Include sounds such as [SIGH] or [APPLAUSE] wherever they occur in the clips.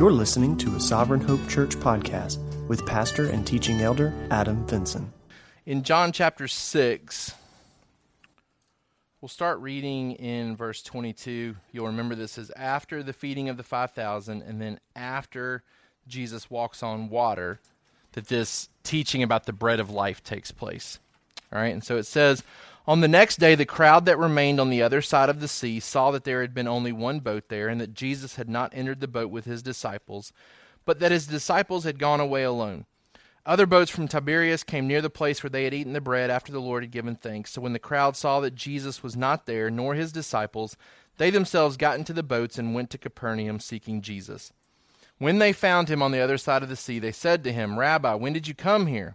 You're listening to a Sovereign Hope Church podcast with pastor and teaching elder Adam Vinson. In John chapter 6, we'll start reading in verse 22. You'll remember this is after the feeding of the 5,000 and then after Jesus walks on water that this teaching about the bread of life takes place. All right, and so it says, On the next day, the crowd that remained on the other side of the sea saw that there had been only one boat there, and that Jesus had not entered the boat with his disciples, but that his disciples had gone away alone. Other boats from Tiberias came near the place where they had eaten the bread after the Lord had given thanks. So when the crowd saw that Jesus was not there, nor his disciples, they themselves got into the boats and went to Capernaum seeking Jesus. When they found him on the other side of the sea, they said to him, Rabbi, when did you come here?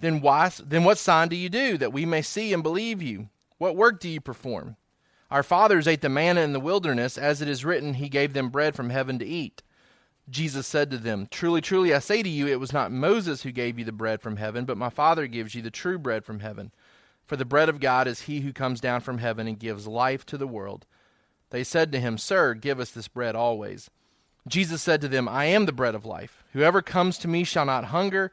then why then what sign do you do that we may see and believe you? What work do you perform? Our fathers ate the manna in the wilderness, as it is written, He gave them bread from heaven to eat. Jesus said to them, Truly, truly, I say to you, it was not Moses who gave you the bread from heaven, but my Father gives you the true bread from heaven. For the bread of God is he who comes down from heaven and gives life to the world. They said to him, Sir, give us this bread always. Jesus said to them, I am the bread of life. Whoever comes to me shall not hunger,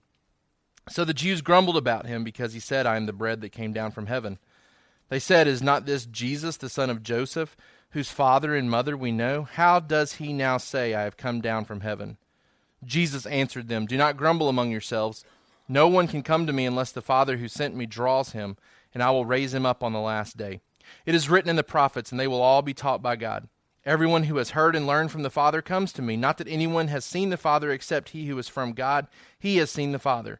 So the Jews grumbled about him because he said, I am the bread that came down from heaven. They said, Is not this Jesus, the son of Joseph, whose father and mother we know? How does he now say, I have come down from heaven? Jesus answered them, Do not grumble among yourselves. No one can come to me unless the Father who sent me draws him, and I will raise him up on the last day. It is written in the prophets, and they will all be taught by God. Everyone who has heard and learned from the Father comes to me. Not that anyone has seen the Father except he who is from God. He has seen the Father.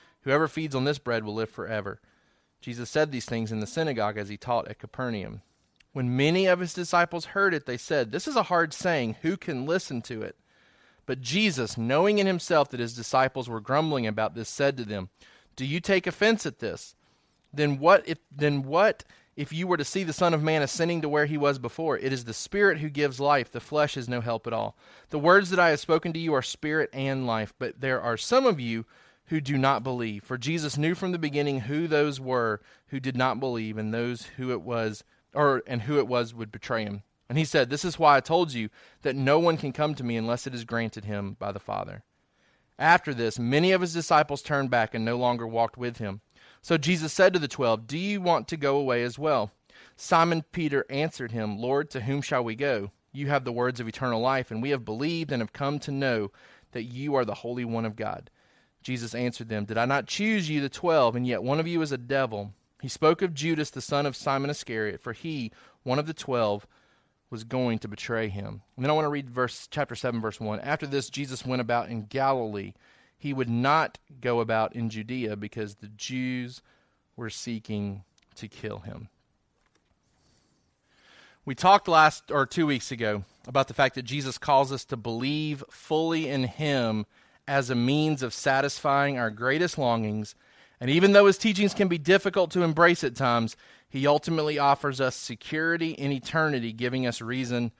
Whoever feeds on this bread will live forever. Jesus said these things in the synagogue as he taught at Capernaum. When many of his disciples heard it, they said, This is a hard saying. Who can listen to it? But Jesus, knowing in himself that his disciples were grumbling about this, said to them, Do you take offense at this? Then what if then what if you were to see the Son of Man ascending to where he was before? It is the Spirit who gives life, the flesh is no help at all. The words that I have spoken to you are spirit and life, but there are some of you who do not believe. For Jesus knew from the beginning who those were who did not believe and those who it was or and who it was would betray him. And he said, This is why I told you that no one can come to me unless it is granted him by the Father. After this, many of his disciples turned back and no longer walked with him. So Jesus said to the twelve, Do you want to go away as well? Simon Peter answered him, Lord, to whom shall we go? You have the words of eternal life, and we have believed and have come to know that you are the Holy One of God. Jesus answered them, Did I not choose you, the twelve, and yet one of you is a devil? He spoke of Judas, the son of Simon Iscariot, for he, one of the twelve, was going to betray him. And then I want to read verse chapter 7 verse 1. After this Jesus went about in Galilee. He would not go about in Judea because the Jews were seeking to kill him. We talked last or two weeks ago about the fact that Jesus calls us to believe fully in Him as a means of satisfying our greatest longings. And even though His teachings can be difficult to embrace at times, He ultimately offers us security in eternity, giving us reason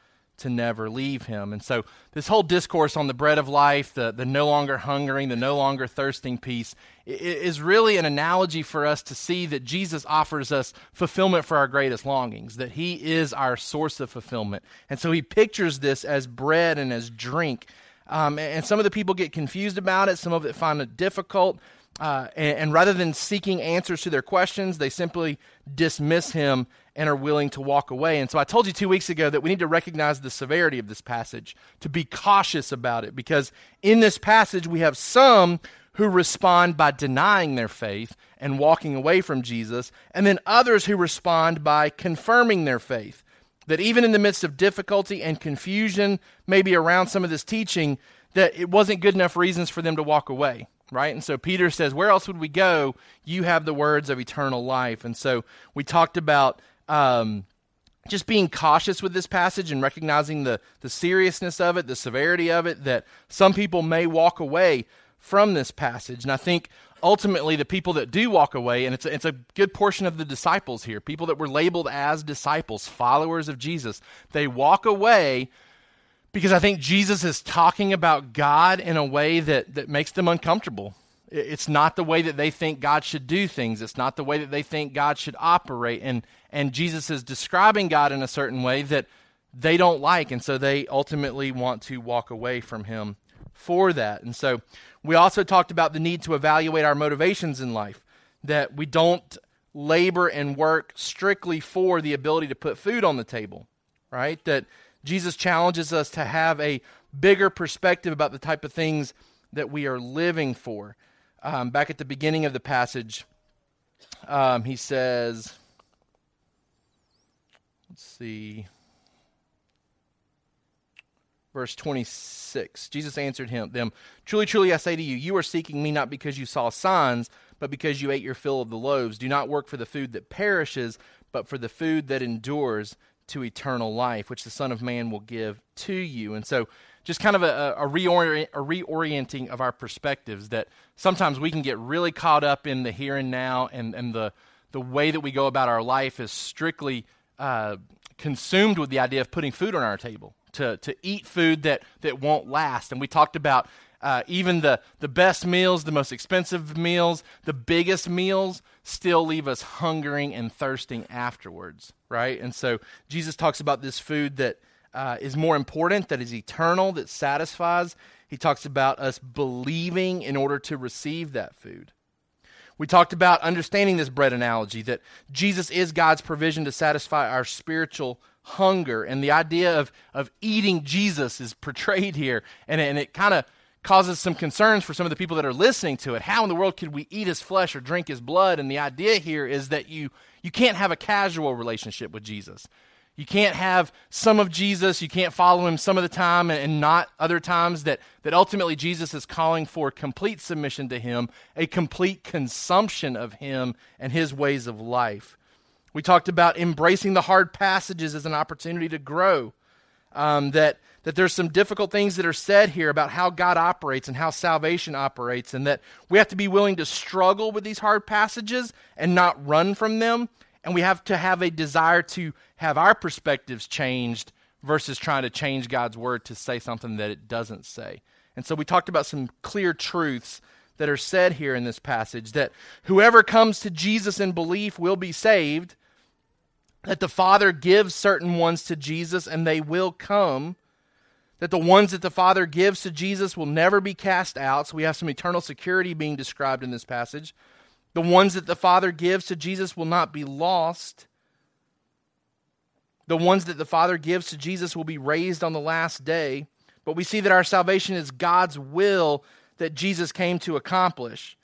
to never leave him. And so, this whole discourse on the bread of life, the, the no longer hungering, the no longer thirsting piece, is really an analogy for us to see that Jesus offers us fulfillment for our greatest longings, that he is our source of fulfillment. And so, he pictures this as bread and as drink. Um, and some of the people get confused about it, some of it find it difficult. Uh, and, and, rather than seeking answers to their questions, they simply dismiss him and are willing to walk away. And so I told you two weeks ago that we need to recognize the severity of this passage, to be cautious about it, because in this passage we have some who respond by denying their faith and walking away from Jesus, and then others who respond by confirming their faith. That even in the midst of difficulty and confusion, maybe around some of this teaching, that it wasn't good enough reasons for them to walk away right? And so Peter says, Where else would we go? You have the words of eternal life. And so we talked about um, just being cautious with this passage and recognizing the, the seriousness of it, the severity of it, that some people may walk away from this passage. And I think ultimately the people that do walk away, and it's a, it's a good portion of the disciples here, people that were labeled as disciples, followers of Jesus, they walk away because I think Jesus is talking about God in a way that, that makes them uncomfortable. It's not the way that they think God should do things. It's not the way that they think God should operate. And, and Jesus is describing God in a certain way that they don't like. And so they ultimately want to walk away from Him for that. And so we also talked about the need to evaluate our motivations in life, that we don't labor and work strictly for the ability to put food on the table, right? That Jesus challenges us to have a bigger perspective about the type of things that we are living for. Um, back at the beginning of the passage, um, he says, let's see, verse 26. Jesus answered him, them, Truly, truly, I say to you, you are seeking me not because you saw signs, but because you ate your fill of the loaves. Do not work for the food that perishes, but for the food that endures to eternal life, which the Son of Man will give to you. And so, just kind of a, a, reorient, a reorienting of our perspectives that sometimes we can get really caught up in the here and now, and, and the, the way that we go about our life is strictly uh, consumed with the idea of putting food on our table, to, to eat food that, that won't last. And we talked about uh, even the, the best meals, the most expensive meals, the biggest meals still leave us hungering and thirsting afterwards, right? And so Jesus talks about this food that uh, is more important, that is eternal, that satisfies. He talks about us believing in order to receive that food. We talked about understanding this bread analogy, that Jesus is God's provision to satisfy our spiritual hunger. And the idea of, of eating Jesus is portrayed here. And, and it kind of causes some concerns for some of the people that are listening to it. How in the world could we eat his flesh or drink his blood? And the idea here is that you, you can't have a casual relationship with Jesus. You can't have some of Jesus, you can't follow him some of the time and not other times, that, that ultimately Jesus is calling for complete submission to him, a complete consumption of him and his ways of life. We talked about embracing the hard passages as an opportunity to grow. Um, that that there's some difficult things that are said here about how God operates and how salvation operates, and that we have to be willing to struggle with these hard passages and not run from them. And we have to have a desire to have our perspectives changed versus trying to change God's word to say something that it doesn't say. And so we talked about some clear truths that are said here in this passage that whoever comes to Jesus in belief will be saved, that the Father gives certain ones to Jesus and they will come, that the ones that the Father gives to Jesus will never be cast out. So we have some eternal security being described in this passage. The ones that the Father gives to Jesus will not be lost. The ones that the Father gives to Jesus will be raised on the last day. But we see that our salvation is God's will that Jesus came to accomplish.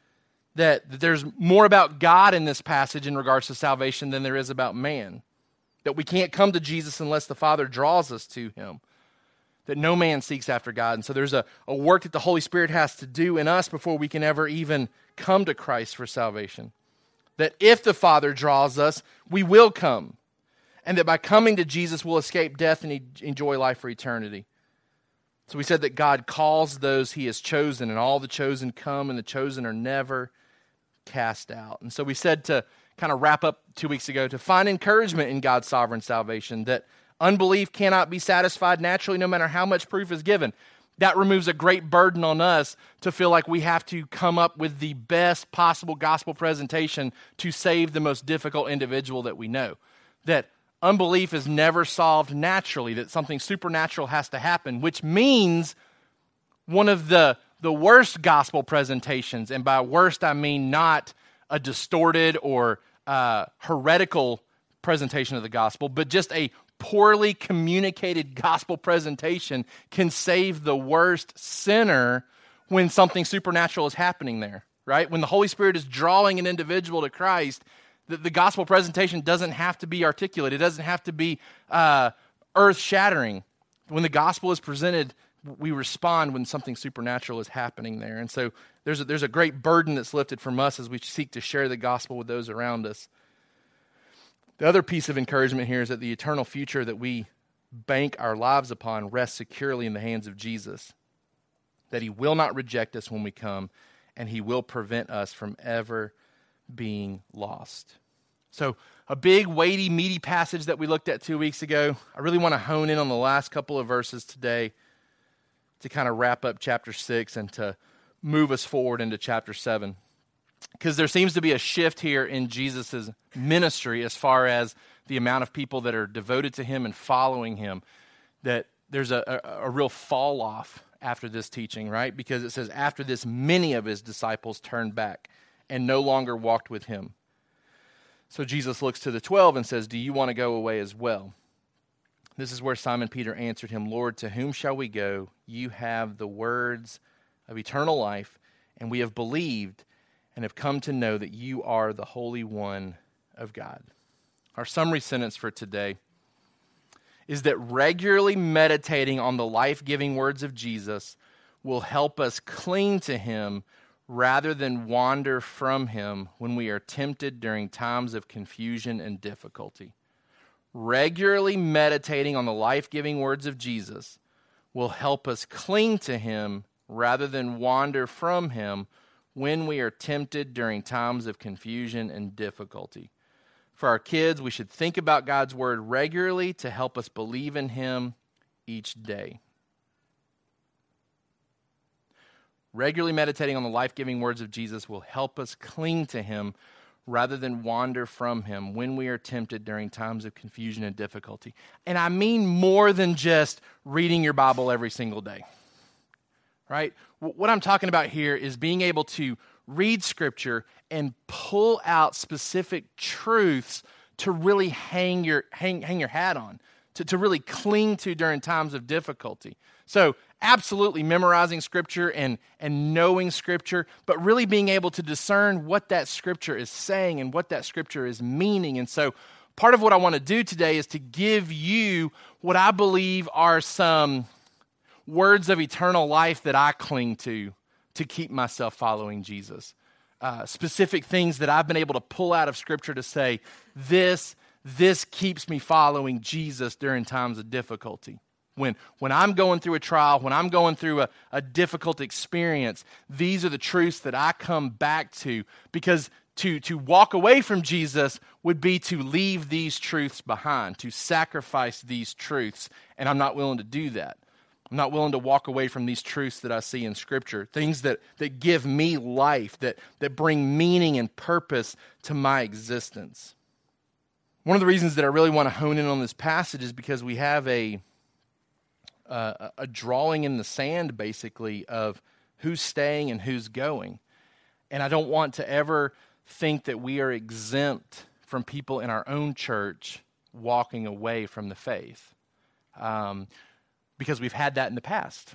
That, there's more about God in this passage in regards to salvation than there is about man. That we can't come to Jesus unless the Father draws us to him that no man seeks after God. And so there's a, a work that the Holy Spirit has to do in us before we can ever even come to Christ for salvation. That if the Father draws us, we will come. and that by coming to Jesus, we'll escape death and enjoy life for eternity. So we said that God calls those he has chosen, and all the chosen come, and the chosen are never cast out. And so we said to kind of wrap up two weeks ago to find encouragement in God's sovereign salvation, that unbelief cannot be satisfied naturally no matter how much proof is given. That removes a great burden on us to feel like we have to come up with the best possible gospel presentation to save the most difficult individual that we know. That unbelief is never solved naturally, that something supernatural has to happen, which means one of the, the worst gospel presentations, and by worst I mean not a distorted or uh, heretical presentation of the gospel, but just a poorly communicated gospel presentation can save the worst sinner when something supernatural is happening there, right? When the Holy Spirit is drawing an individual to Christ, the, the gospel presentation doesn't have to be articulate, it doesn't have to be uh, earth shattering. When the gospel is presented, we respond when something supernatural is happening there. And so there's a, there's a great burden that's lifted from us as we seek to share the gospel with those around us. The other piece of encouragement here is that the eternal future that we bank our lives upon rests securely in the hands of Jesus. That he will not reject us when we come, and he will prevent us from ever being lost. So, a big, weighty, meaty passage that we looked at two weeks ago. I really want to hone in on the last couple of verses today to kind of wrap up chapter 6 and to move us forward into chapter 7. Because there seems to be a shift here in Jesus' ministry as far as the amount of people that are devoted to him and following him, that there's a, a, a real fall off after this teaching, right? Because it says, after this, many of his disciples turned back and no longer walked with him. So Jesus looks to the twelve and says, Do you want to go away as well? This is where Simon Peter answered him, Lord, to whom shall we go? You have the words of eternal life, and we have believed and have come to know that you are the Holy One of God. Our summary sentence for today is that regularly meditating on the life giving words of Jesus will help us cling to him rather than wander from Him when we are tempted during times of confusion and difficulty. Regularly meditating on the life giving words of Jesus will help us cling to Him rather than wander from Him when we are tempted during times of confusion and difficulty. For our kids, we should think about God's Word regularly to help us believe in Him each day. Regularly meditating on the life giving words of Jesus will help us cling to him rather than wander from him when we are tempted during times of confusion and difficulty. And I mean more than just reading your Bible every single day. Right? What I'm talking about here is being able to read scripture and pull out specific truths to really hang your hang, hang your hat on, to, to really cling to during times of difficulty. So absolutely memorizing scripture and, and knowing scripture, but really being able to discern what that scripture is saying and what that scripture is meaning. And so, part of what I want to do today is to give you what I believe are some words of eternal life that I cling to to keep myself following Jesus. Uh, specific things that I've been able to pull out of scripture to say, this, this keeps me following Jesus during times of difficulty. When, when I'm going through a trial, when I'm going through a, a difficult experience, these are the truths that I come back to because to, to walk away from Jesus would be to leave these truths behind, to sacrifice these truths. And I'm not willing to do that. I'm not willing to walk away from these truths that I see in Scripture, things that, that give me life, that, that bring meaning and purpose to my existence. One of the reasons that I really want to hone in on this passage is because we have a, uh, a drawing in the sand, basically, of who's staying and who's going. And I don't want to ever think that we are exempt from people in our own church walking away from the faith. Um, because we've had that in the past.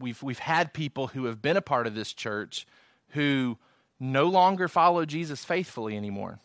We've, we've had people who have been a part of this church who no longer follow Jesus faithfully anymore.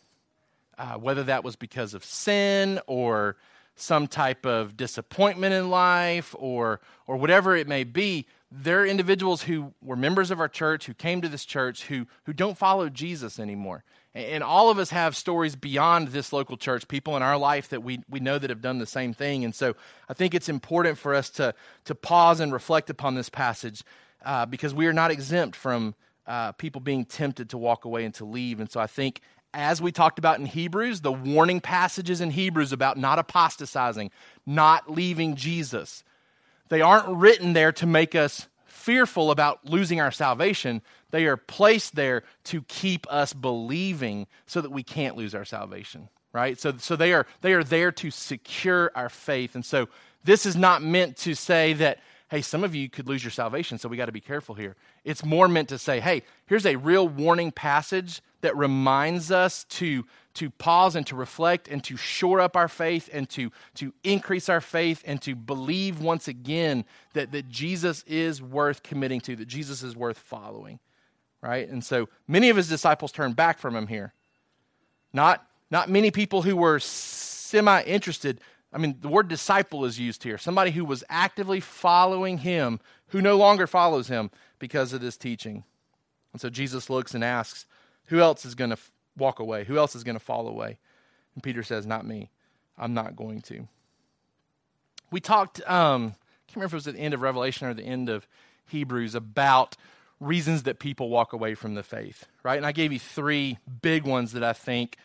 Uh, whether that was because of sin or some type of disappointment in life or or whatever it may be there are individuals who were members of our church who came to this church who who don't follow Jesus anymore And all of us have stories beyond this local church, people in our life that we, we know that have done the same thing. And so I think it's important for us to, to pause and reflect upon this passage uh, because we are not exempt from uh, people being tempted to walk away and to leave. And so I think, as we talked about in Hebrews, the warning passages in Hebrews about not apostatizing, not leaving Jesus, they aren't written there to make us fearful about losing our salvation. They are placed there to keep us believing so that we can't lose our salvation, right? So, so they, are, they are there to secure our faith. And so this is not meant to say that hey, some of you could lose your salvation, so we got to be careful here. It's more meant to say, hey, here's a real warning passage that reminds us to, to pause and to reflect and to shore up our faith and to, to increase our faith and to believe once again that, that Jesus is worth committing to, that Jesus is worth following. Right? And so many of his disciples turned back from him here. Not, not many people who were semi interested I mean, the word disciple is used here. Somebody who was actively following him, who no longer follows him because of this teaching. And so Jesus looks and asks, Who else is going to walk away? Who else is going to fall away? And Peter says, Not me. I'm not going to. We talked, um, I can't remember if it was at the end of Revelation or the end of Hebrews, about reasons that people walk away from the faith, right? And I gave you three big ones that I think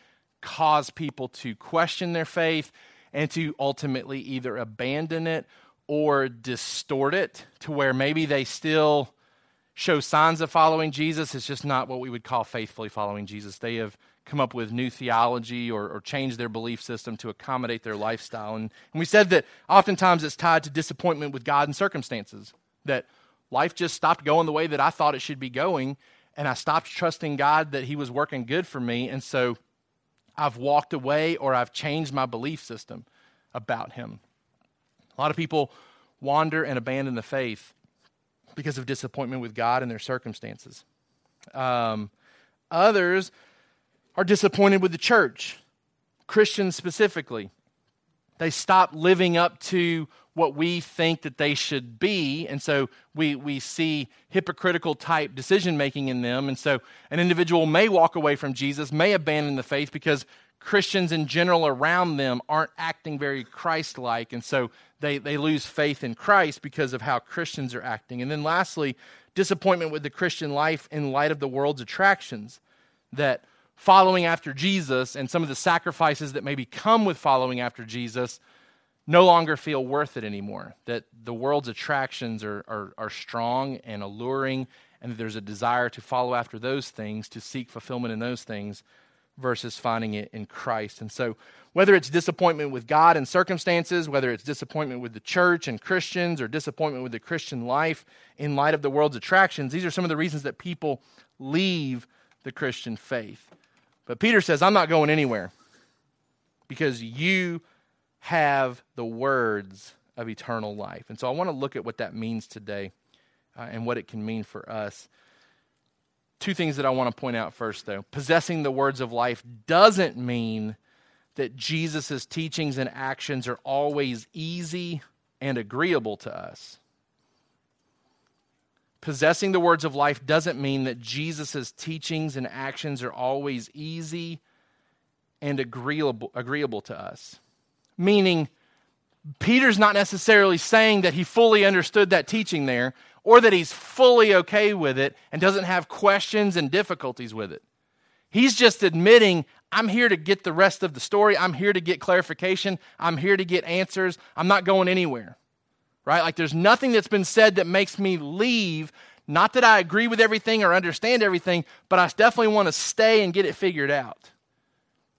cause people to question their faith and to ultimately either abandon it or distort it to where maybe they still show signs of following Jesus. It's just not what we would call faithfully following Jesus. They have come up with new theology or, or changed their belief system to accommodate their lifestyle. And, and we said that oftentimes it's tied to disappointment with God and circumstances, that life just stopped going the way that I thought it should be going, and I stopped trusting God that He was working good for me. And so I've walked away or I've changed my belief system about him. A lot of people wander and abandon the faith because of disappointment with God and their circumstances. Um, others are disappointed with the church, Christians specifically. They stop living up to what we think that they should be. And so we, we see hypocritical type decision making in them. And so an individual may walk away from Jesus, may abandon the faith because Christians in general around them aren't acting very Christ like. And so they, they lose faith in Christ because of how Christians are acting. And then lastly, disappointment with the Christian life in light of the world's attractions. That following after Jesus and some of the sacrifices that maybe come with following after Jesus no longer feel worth it anymore. That the world's attractions are, are, are strong and alluring, and that there's a desire to follow after those things, to seek fulfillment in those things, versus finding it in Christ. And so, whether it's disappointment with God and circumstances, whether it's disappointment with the church and Christians, or disappointment with the Christian life in light of the world's attractions, these are some of the reasons that people leave the Christian faith. But Peter says, I'm not going anywhere because you have the words of eternal life. And so I want to look at what that means today uh, and what it can mean for us. Two things that I want to point out first, though. Possessing the words of life doesn't mean that Jesus' teachings and actions are always easy and agreeable to us. Possessing the words of life doesn't mean that Jesus' teachings and actions are always easy and agreeable, agreeable to us meaning Peter's not necessarily saying that he fully understood that teaching there or that he's fully okay with it and doesn't have questions and difficulties with it. He's just admitting, I'm here to get the rest of the story. I'm here to get clarification. I'm here to get answers. I'm not going anywhere. Right? Like there's nothing that's been said that makes me leave. Not that I agree with everything or understand everything, but I definitely want to stay and get it figured out.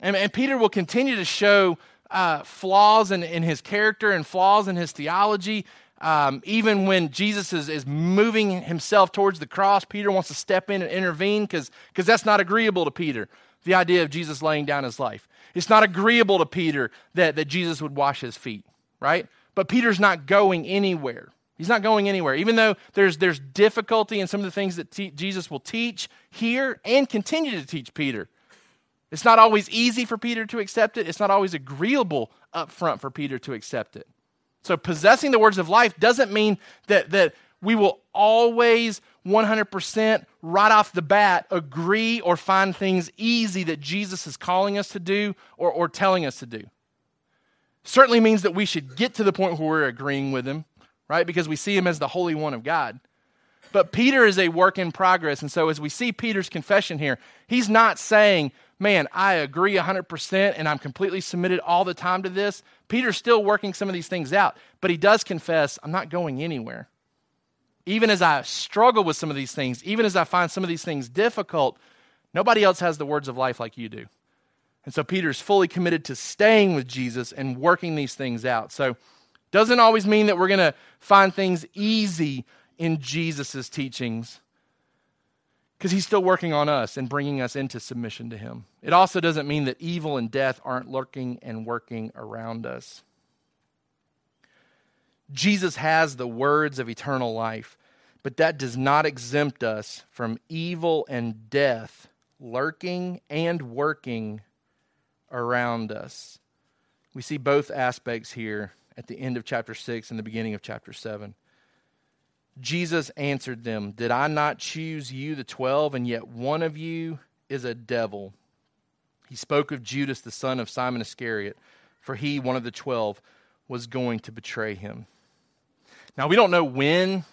And, and Peter will continue to show uh, flaws in, in his character and flaws in his theology. Um, even when Jesus is, is moving himself towards the cross, Peter wants to step in and intervene because that's not agreeable to Peter, the idea of Jesus laying down his life. It's not agreeable to Peter that, that Jesus would wash his feet, right? But Peter's not going anywhere. He's not going anywhere. Even though there's, there's difficulty in some of the things that te- Jesus will teach here and continue to teach Peter. It's not always easy for Peter to accept it. It's not always agreeable up front for Peter to accept it. So possessing the words of life doesn't mean that, that we will always 100% right off the bat agree or find things easy that Jesus is calling us to do or, or telling us to do. Certainly means that we should get to the point where we're agreeing with him, right? Because we see him as the Holy One of God. But Peter is a work in progress. And so as we see Peter's confession here, he's not saying, man, I agree 100% and I'm completely submitted all the time to this. Peter's still working some of these things out, but he does confess, I'm not going anywhere. Even as I struggle with some of these things, even as I find some of these things difficult, nobody else has the words of life like you do. And so Peter's fully committed to staying with Jesus and working these things out. So doesn't always mean that we're going to find things easy in Jesus' teachings because he's still working on us and bringing us into submission to him. It also doesn't mean that evil and death aren't lurking and working around us. Jesus has the words of eternal life, but that does not exempt us from evil and death lurking and working around us. We see both aspects here at the end of chapter 6 and the beginning of chapter 7. Jesus answered them, Did I not choose you, the twelve, and yet one of you is a devil? He spoke of Judas, the son of Simon Iscariot, for he, one of the twelve, was going to betray him. Now, we don't know when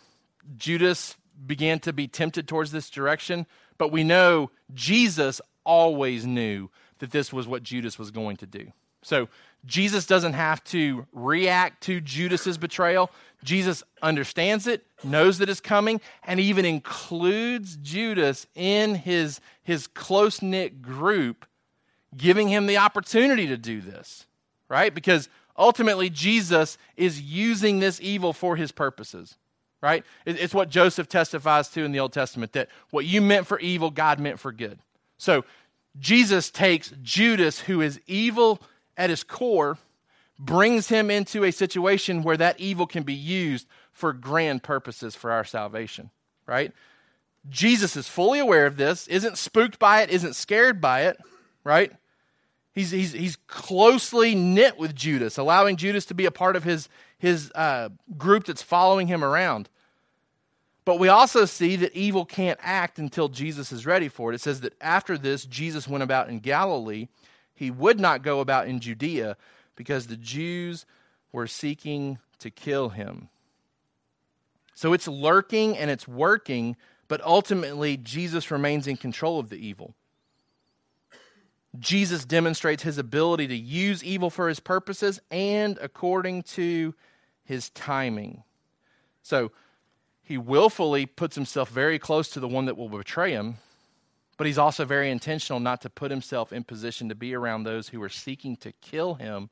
Judas began to be tempted towards this direction, but we know Jesus always knew that this was what Judas was going to do. So Jesus doesn't have to react to Judas's betrayal. Jesus understands it, knows that it's coming, and even includes Judas in his, his close knit group, giving him the opportunity to do this, right? Because ultimately, Jesus is using this evil for his purposes, right? It's what Joseph testifies to in the Old Testament that what you meant for evil, God meant for good. So Jesus takes Judas, who is evil at his core, brings him into a situation where that evil can be used for grand purposes for our salvation, right? Jesus is fully aware of this, isn't spooked by it, isn't scared by it, right? He's, he's, he's closely knit with Judas, allowing Judas to be a part of his, his uh, group that's following him around. But we also see that evil can't act until Jesus is ready for it. It says that after this, Jesus went about in Galilee. He would not go about in Judea because the Jews were seeking to kill him. So it's lurking and it's working, but ultimately, Jesus remains in control of the evil. Jesus demonstrates his ability to use evil for his purposes and according to his timing. So he willfully puts himself very close to the one that will betray him, but he's also very intentional not to put himself in position to be around those who are seeking to kill him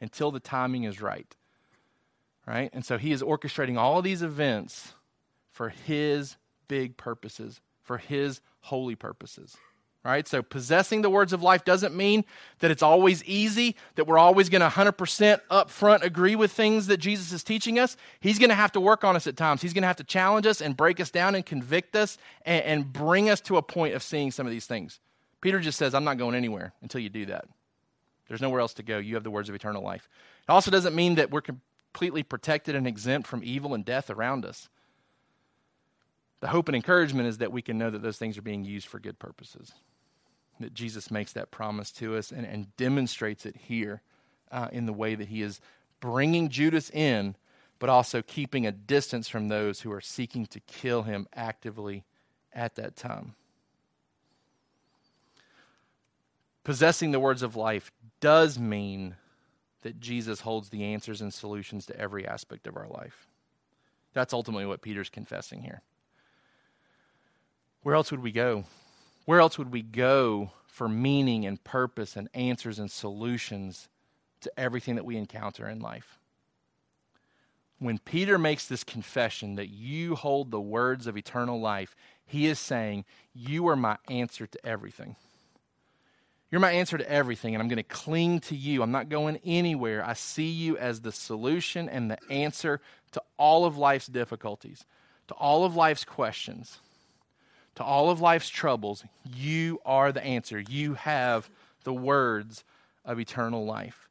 until the timing is right. Right? And so he is orchestrating all of these events for his big purposes, for his holy purposes. Right? So possessing the words of life doesn't mean that it's always easy, that we're always going to 100% up front agree with things that Jesus is teaching us. He's going to have to work on us at times. He's going to have to challenge us and break us down and convict us and, and bring us to a point of seeing some of these things. Peter just says, I'm not going anywhere until you do that. There's nowhere else to go. You have the words of eternal life. It also doesn't mean that we're completely protected and exempt from evil and death around us. The hope and encouragement is that we can know that those things are being used for good purposes that Jesus makes that promise to us and, and demonstrates it here uh, in the way that he is bringing Judas in, but also keeping a distance from those who are seeking to kill him actively at that time. Possessing the words of life does mean that Jesus holds the answers and solutions to every aspect of our life. That's ultimately what Peter's confessing here. Where else would we go? Where else would we go for meaning and purpose and answers and solutions to everything that we encounter in life? When Peter makes this confession that you hold the words of eternal life, he is saying, You are my answer to everything. You're my answer to everything, and I'm going to cling to you. I'm not going anywhere. I see you as the solution and the answer to all of life's difficulties, to all of life's questions to all of life's troubles, you are the answer. You have the words of eternal life.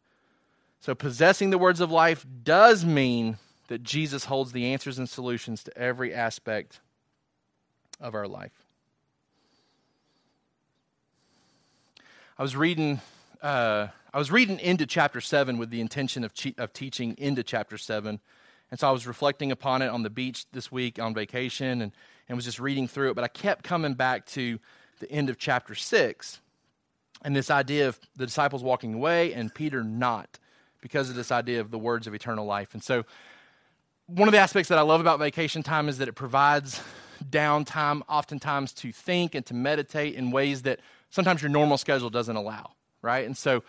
So, possessing the words of life does mean that Jesus holds the answers and solutions to every aspect of our life. I was reading. Uh, I was reading into chapter seven with the intention of, che- of teaching into chapter seven, and so I was reflecting upon it on the beach this week on vacation, and, and was just reading through it. But I kept coming back to the end of chapter six, and this idea of the disciples walking away and Peter not, because of this idea of the words of eternal life. And so, one of the aspects that I love about vacation time is that it provides downtime, oftentimes to think and to meditate in ways that sometimes your normal schedule doesn't allow, right? And so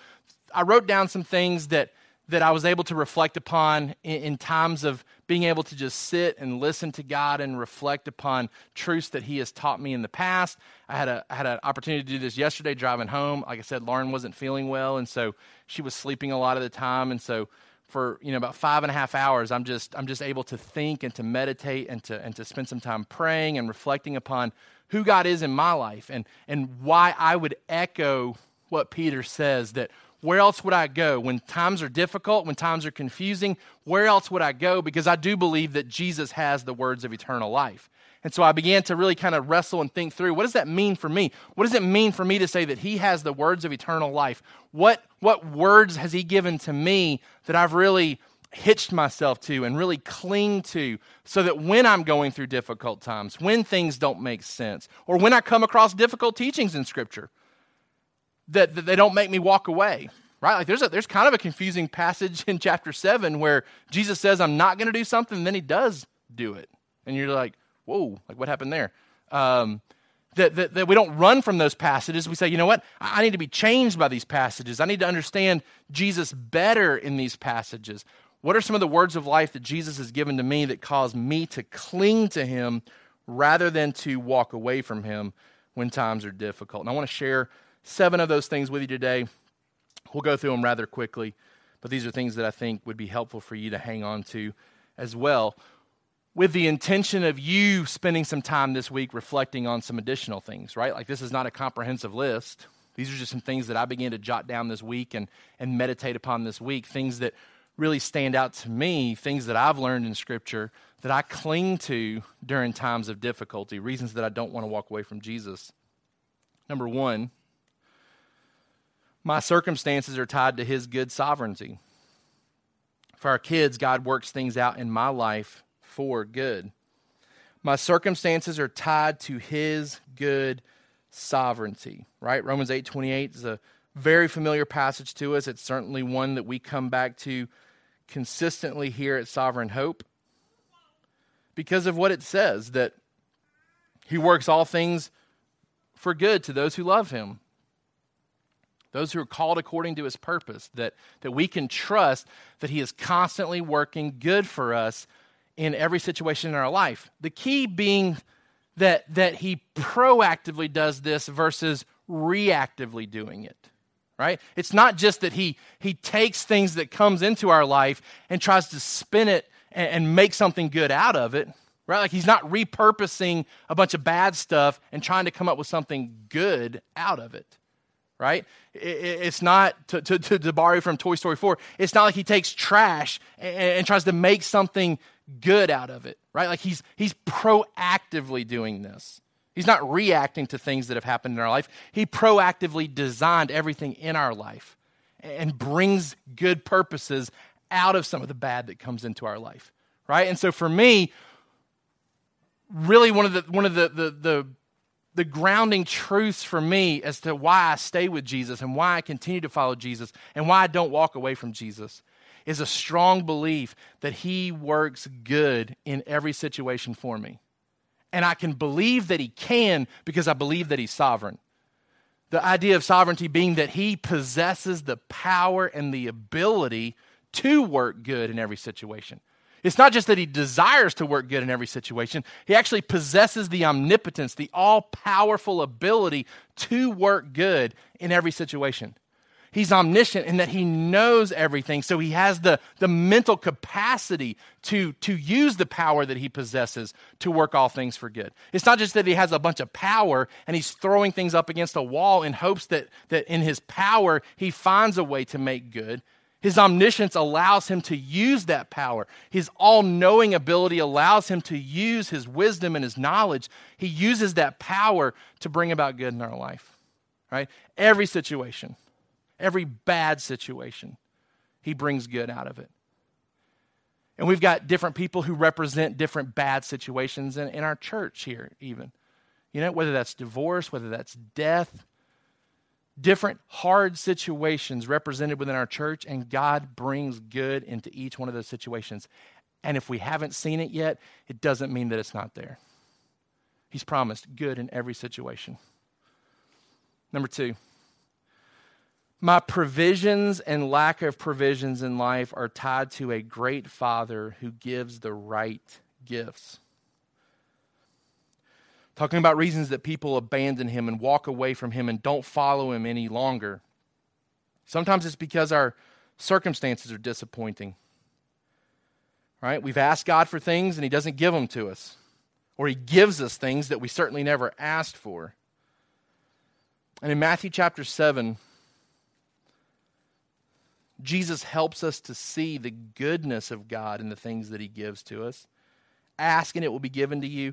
I wrote down some things that that I was able to reflect upon in, in, times of being able to just sit and listen to God and reflect upon truths that He has taught me in the past. I had a I had an opportunity to do this yesterday driving home. Like I said, Lauren wasn't feeling well, and so she was sleeping a lot of the time, and so for you know about five and a half hours i'm just i'm just able to think and to meditate and to and to spend some time praying and reflecting upon who god is in my life and and why i would echo what peter says that where else would i go when times are difficult when times are confusing where else would i go because i do believe that jesus has the words of eternal life and so I began to really kind of wrestle and think through what does that mean for me? What does it mean for me to say that He has the words of eternal life? What, what words has He given to me that I've really hitched myself to and really cling to so that when I'm going through difficult times, when things don't make sense, or when I come across difficult teachings in Scripture, that, that they don't make me walk away? Right? Like there's, a, there's kind of a confusing passage [LAUGHS] in chapter 7 where Jesus says, I'm not going to do something, and then He does do it. And you're like, whoa, like what happened there? Um, that, that, that, we don't run from those passages. We say, you know what? I need to be changed by these passages. I need to understand Jesus better in these passages. What are some of the words of life that Jesus has given to me that cause me to cling to him rather than to walk away from him when times are difficult? And I want to share seven of those things with you today. We'll go through them rather quickly, but these are things that I think would be helpful for you to hang on to as well with the intention of you spending some time this week reflecting on some additional things, right? Like this is not a comprehensive list. These are just some things that I began to jot down this week and, and meditate upon this week, things that really stand out to me, things that I've learned in Scripture that I cling to during times of difficulty, reasons that I don't want to walk away from Jesus. Number one, my circumstances are tied to His good sovereignty. For our kids, God works things out in my life for good. My circumstances are tied to his good sovereignty, right? Romans 8:28 is a very familiar passage to us. It's certainly one that we come back to consistently here at Sovereign Hope because of what it says that he works all things for good to those who love him. Those who are called according to his purpose, that, that we can trust that he is constantly working good for us in every situation in our life. The key being that, that he proactively does this versus reactively doing it right? It's not just that he he takes things that comes into our life and tries to spin it and, and make something good out of it right? Like he's not repurposing a bunch of bad stuff and trying to come up with something good out of it right it's not to, to, to, borrow from toy story 4 it's not like he takes trash and, and tries to make something good out of it, right? Like he's, he's proactively doing this. He's not reacting to things that have happened in our life. He proactively designed everything in our life and brings good purposes out of some of the bad that comes into our life, right? And so for me, really one of the one of the the, the the grounding truths for me as to why I stay with Jesus and why I continue to follow Jesus and why I don't walk away from Jesus is a strong belief that He works good in every situation for me. And I can believe that He can because I believe that He's sovereign. The idea of sovereignty being that He possesses the power and the ability to work good in every situation. It's not just that he desires to work good in every situation, he actually possesses the omnipotence, the all powerful ability to work good in every situation. He's omniscient in that he knows everything. So he has the, the mental capacity to, to use the power that he possesses to work all things for good. It's not just that he has a bunch of power and he's throwing things up against a wall in hopes that, that in his power he finds a way to make good. His omniscience allows him to use that power. His all knowing ability allows him to use his wisdom and his knowledge. He uses that power to bring about good in our life, right? Every situation, every bad situation, he brings good out of it. And we've got different people who represent different bad situations in, in our church here, even. You know, whether that's divorce, whether that's death, different hard situations represented within our church, and God brings good into each one of those situations. And if we haven't seen it yet, it doesn't mean that it's not there. He's promised good in every situation. Number two, my provisions and lack of provisions in life are tied to a great father who gives the right gifts. Talking about reasons that people abandon him and walk away from him and don't follow him any longer. Sometimes it's because our circumstances are disappointing. Right? We've asked God for things and he doesn't give them to us. Or he gives us things that we certainly never asked for. And in Matthew chapter 7, Jesus helps us to see the goodness of God in the things that He gives to us. Ask and it will be given to you.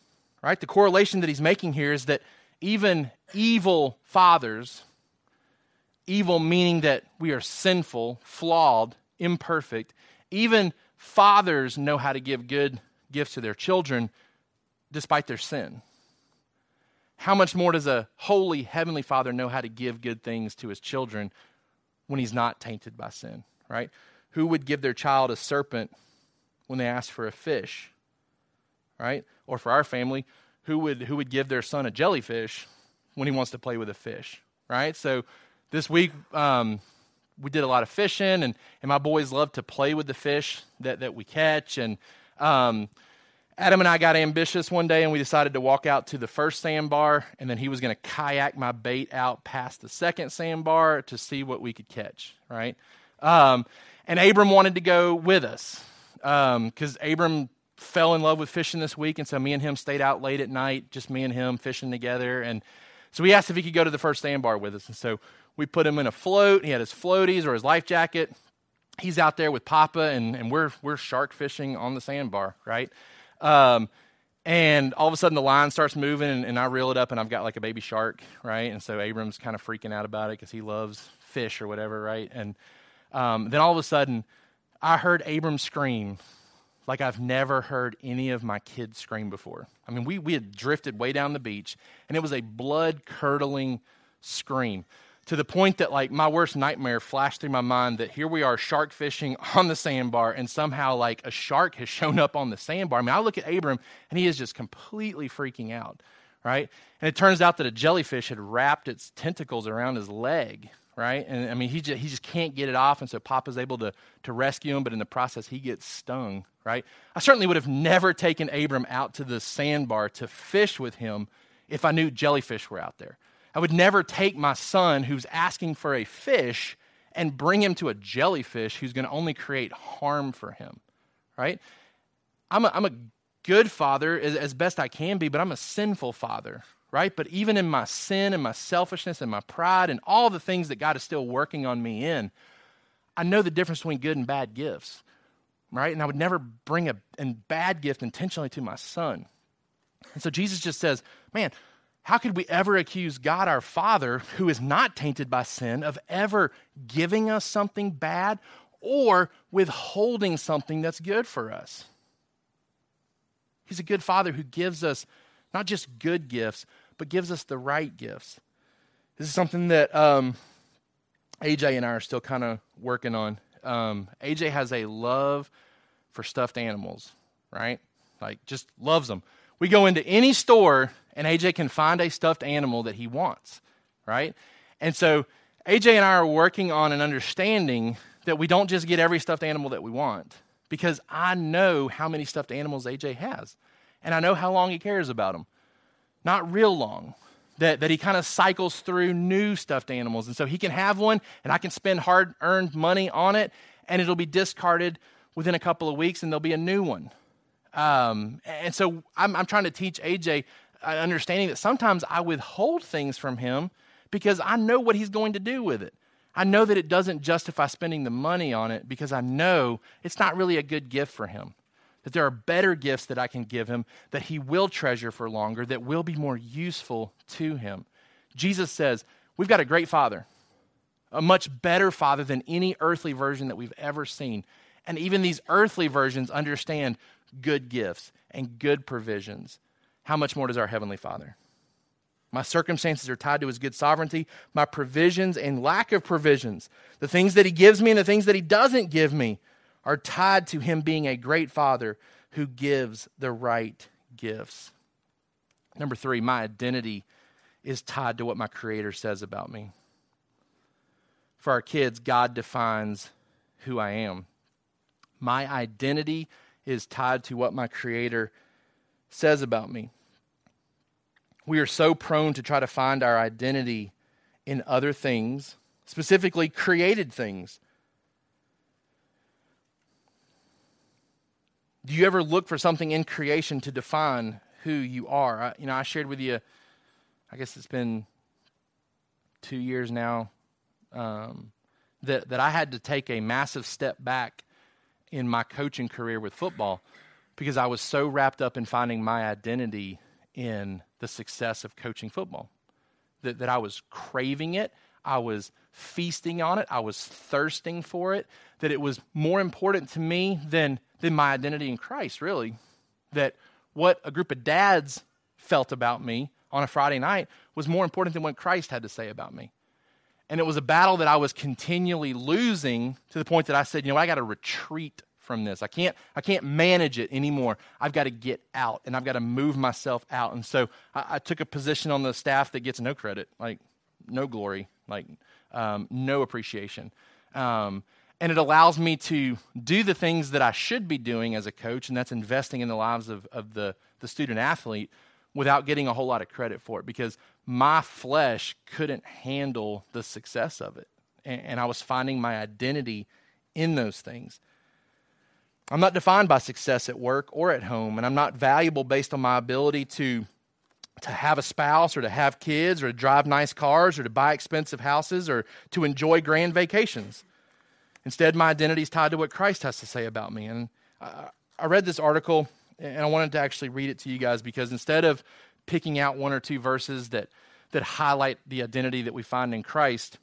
Right? The correlation that he's making here is that even evil fathers, evil meaning that we are sinful, flawed, imperfect, even fathers know how to give good gifts to their children despite their sin how much more does a holy heavenly father know how to give good things to his children when he's not tainted by sin, right? Who would give their child a serpent when they ask for a fish, right? Or for our family, who would who would give their son a jellyfish when he wants to play with a fish, right? So this week um, we did a lot of fishing, and, and my boys love to play with the fish that, that we catch, and um, Adam and I got ambitious one day and we decided to walk out to the first sandbar and then he was going to kayak my bait out past the second sandbar to see what we could catch, right? Um, and Abram wanted to go with us because um, Abram fell in love with fishing this week and so me and him stayed out late at night, just me and him fishing together. And so we asked if he could go to the first sandbar with us. And so we put him in a float. He had his floaties or his life jacket. He's out there with Papa and, and we're, we're shark fishing on the sandbar, right? Um, and all of a sudden the line starts moving and, and, I reel it up and I've got like a baby shark, right? And so Abram's kind of freaking out about it because he loves fish or whatever, right? And um, then all of a sudden I heard Abram scream like I've never heard any of my kids scream before. I mean, we, we had drifted way down the beach and it was a blood curdling scream to the point that like my worst nightmare flashed through my mind that here we are shark fishing [LAUGHS] on the sandbar and somehow like a shark has shown up on the sandbar. I mean, I look at Abram and he is just completely freaking out, right? And it turns out that a jellyfish had wrapped its tentacles around his leg, right? And I mean, he just, he just can't get it off. And so Papa's able to, to rescue him, but in the process, he gets stung, right? I certainly would have never taken Abram out to the sandbar to fish with him if I knew jellyfish were out there. I would never take my son who's asking for a fish and bring him to a jellyfish who's going to only create harm for him, right? I'm a, I'm a good father as, as best I can be, but I'm a sinful father, right? But even in my sin and my selfishness and my pride and all the things that God is still working on me in, I know the difference between good and bad gifts, right? And I would never bring a, a bad gift intentionally to my son. And so Jesus just says, man, how could we ever accuse God our Father, who is not tainted by sin, of ever giving us something bad or withholding something that's good for us? He's a good Father who gives us not just good gifts, but gives us the right gifts. This is something that um, AJ and I are still kind of working on. Um, AJ has a love for stuffed animals, right? Like, just loves them. We go into any store and AJ can find a stuffed animal that he wants, right? And so AJ and I are working on an understanding that we don't just get every stuffed animal that we want because I know how many stuffed animals AJ has. And I know how long he cares about them. Not real long. That, that he kind of cycles through new stuffed animals. And so he can have one, and I can spend hard earned money on it, and it'll be discarded within a couple of weeks, and there'll be a new one. Um, and so I'm, I'm trying to teach AJ understanding that sometimes I withhold things from him because I know what he's going to do with it. I know that it doesn't justify spending the money on it because I know it's not really a good gift for him. That there are better gifts that I can give him that he will treasure for longer, that will be more useful to him. Jesus says, We've got a great father, a much better father than any earthly version that we've ever seen. And even these earthly versions understand good gifts and good provisions. How much more does our Heavenly Father? My circumstances are tied to his good sovereignty. My provisions and lack of provisions, the things that he gives me and the things that he doesn't give me, are tied to him being a great father who gives the right gifts. Number three, my identity is tied to what my Creator says about me. For our kids, God defines who I am. My identity is tied to what my Creator says about me. We are so prone to try to find our identity in other things, specifically created things. Do you ever look for something in creation to define who you are? I, you know, I shared with you, I guess it's been two years now, um, that, that I had to take a massive step back in my coaching career with football because I was so wrapped up in finding my identity in the success of coaching football. That, that I was craving it, I was feasting on it, I was thirsting for it, that it was more important to me than, than my identity in Christ, really. That what a group of dads felt about me on a Friday night was more important than what Christ had to say about me. And it was a battle that I was continually losing to the point that I said, you know, I got to retreat from this. I can't, I can't manage it anymore. I've got to get out and I've got to move myself out. And so I, I took a position on the staff that gets no credit, like no glory, like um, no appreciation. Um, and it allows me to do the things that I should be doing as a coach, and that's investing in the lives of, of the, the student athlete without getting a whole lot of credit for it because my flesh couldn't handle the success of it. And, and I was finding my identity in those things. I'm not defined by success at work or at home, and I'm not valuable based on my ability to, to have a spouse or to have kids or to drive nice cars or to buy expensive houses or to enjoy grand vacations. Instead, my identity is tied to what Christ has to say about me. And I, I read this article, and I wanted to actually read it to you guys because instead of picking out one or two verses that, that highlight the identity that we find in Christ,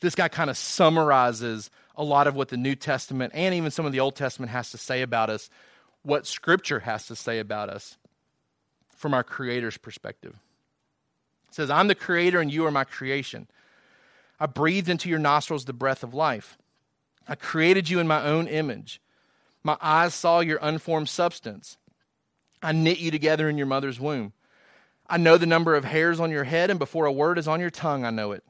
this guy kind of summarizes a lot of what the New Testament and even some of the Old Testament has to say about us, what Scripture has to say about us from our Creator's perspective. It says, I'm the Creator and you are my creation. I breathed into your nostrils the breath of life. I created you in my own image. My eyes saw your unformed substance. I knit you together in your mother's womb. I know the number of hairs on your head, and before a word is on your tongue, I know it.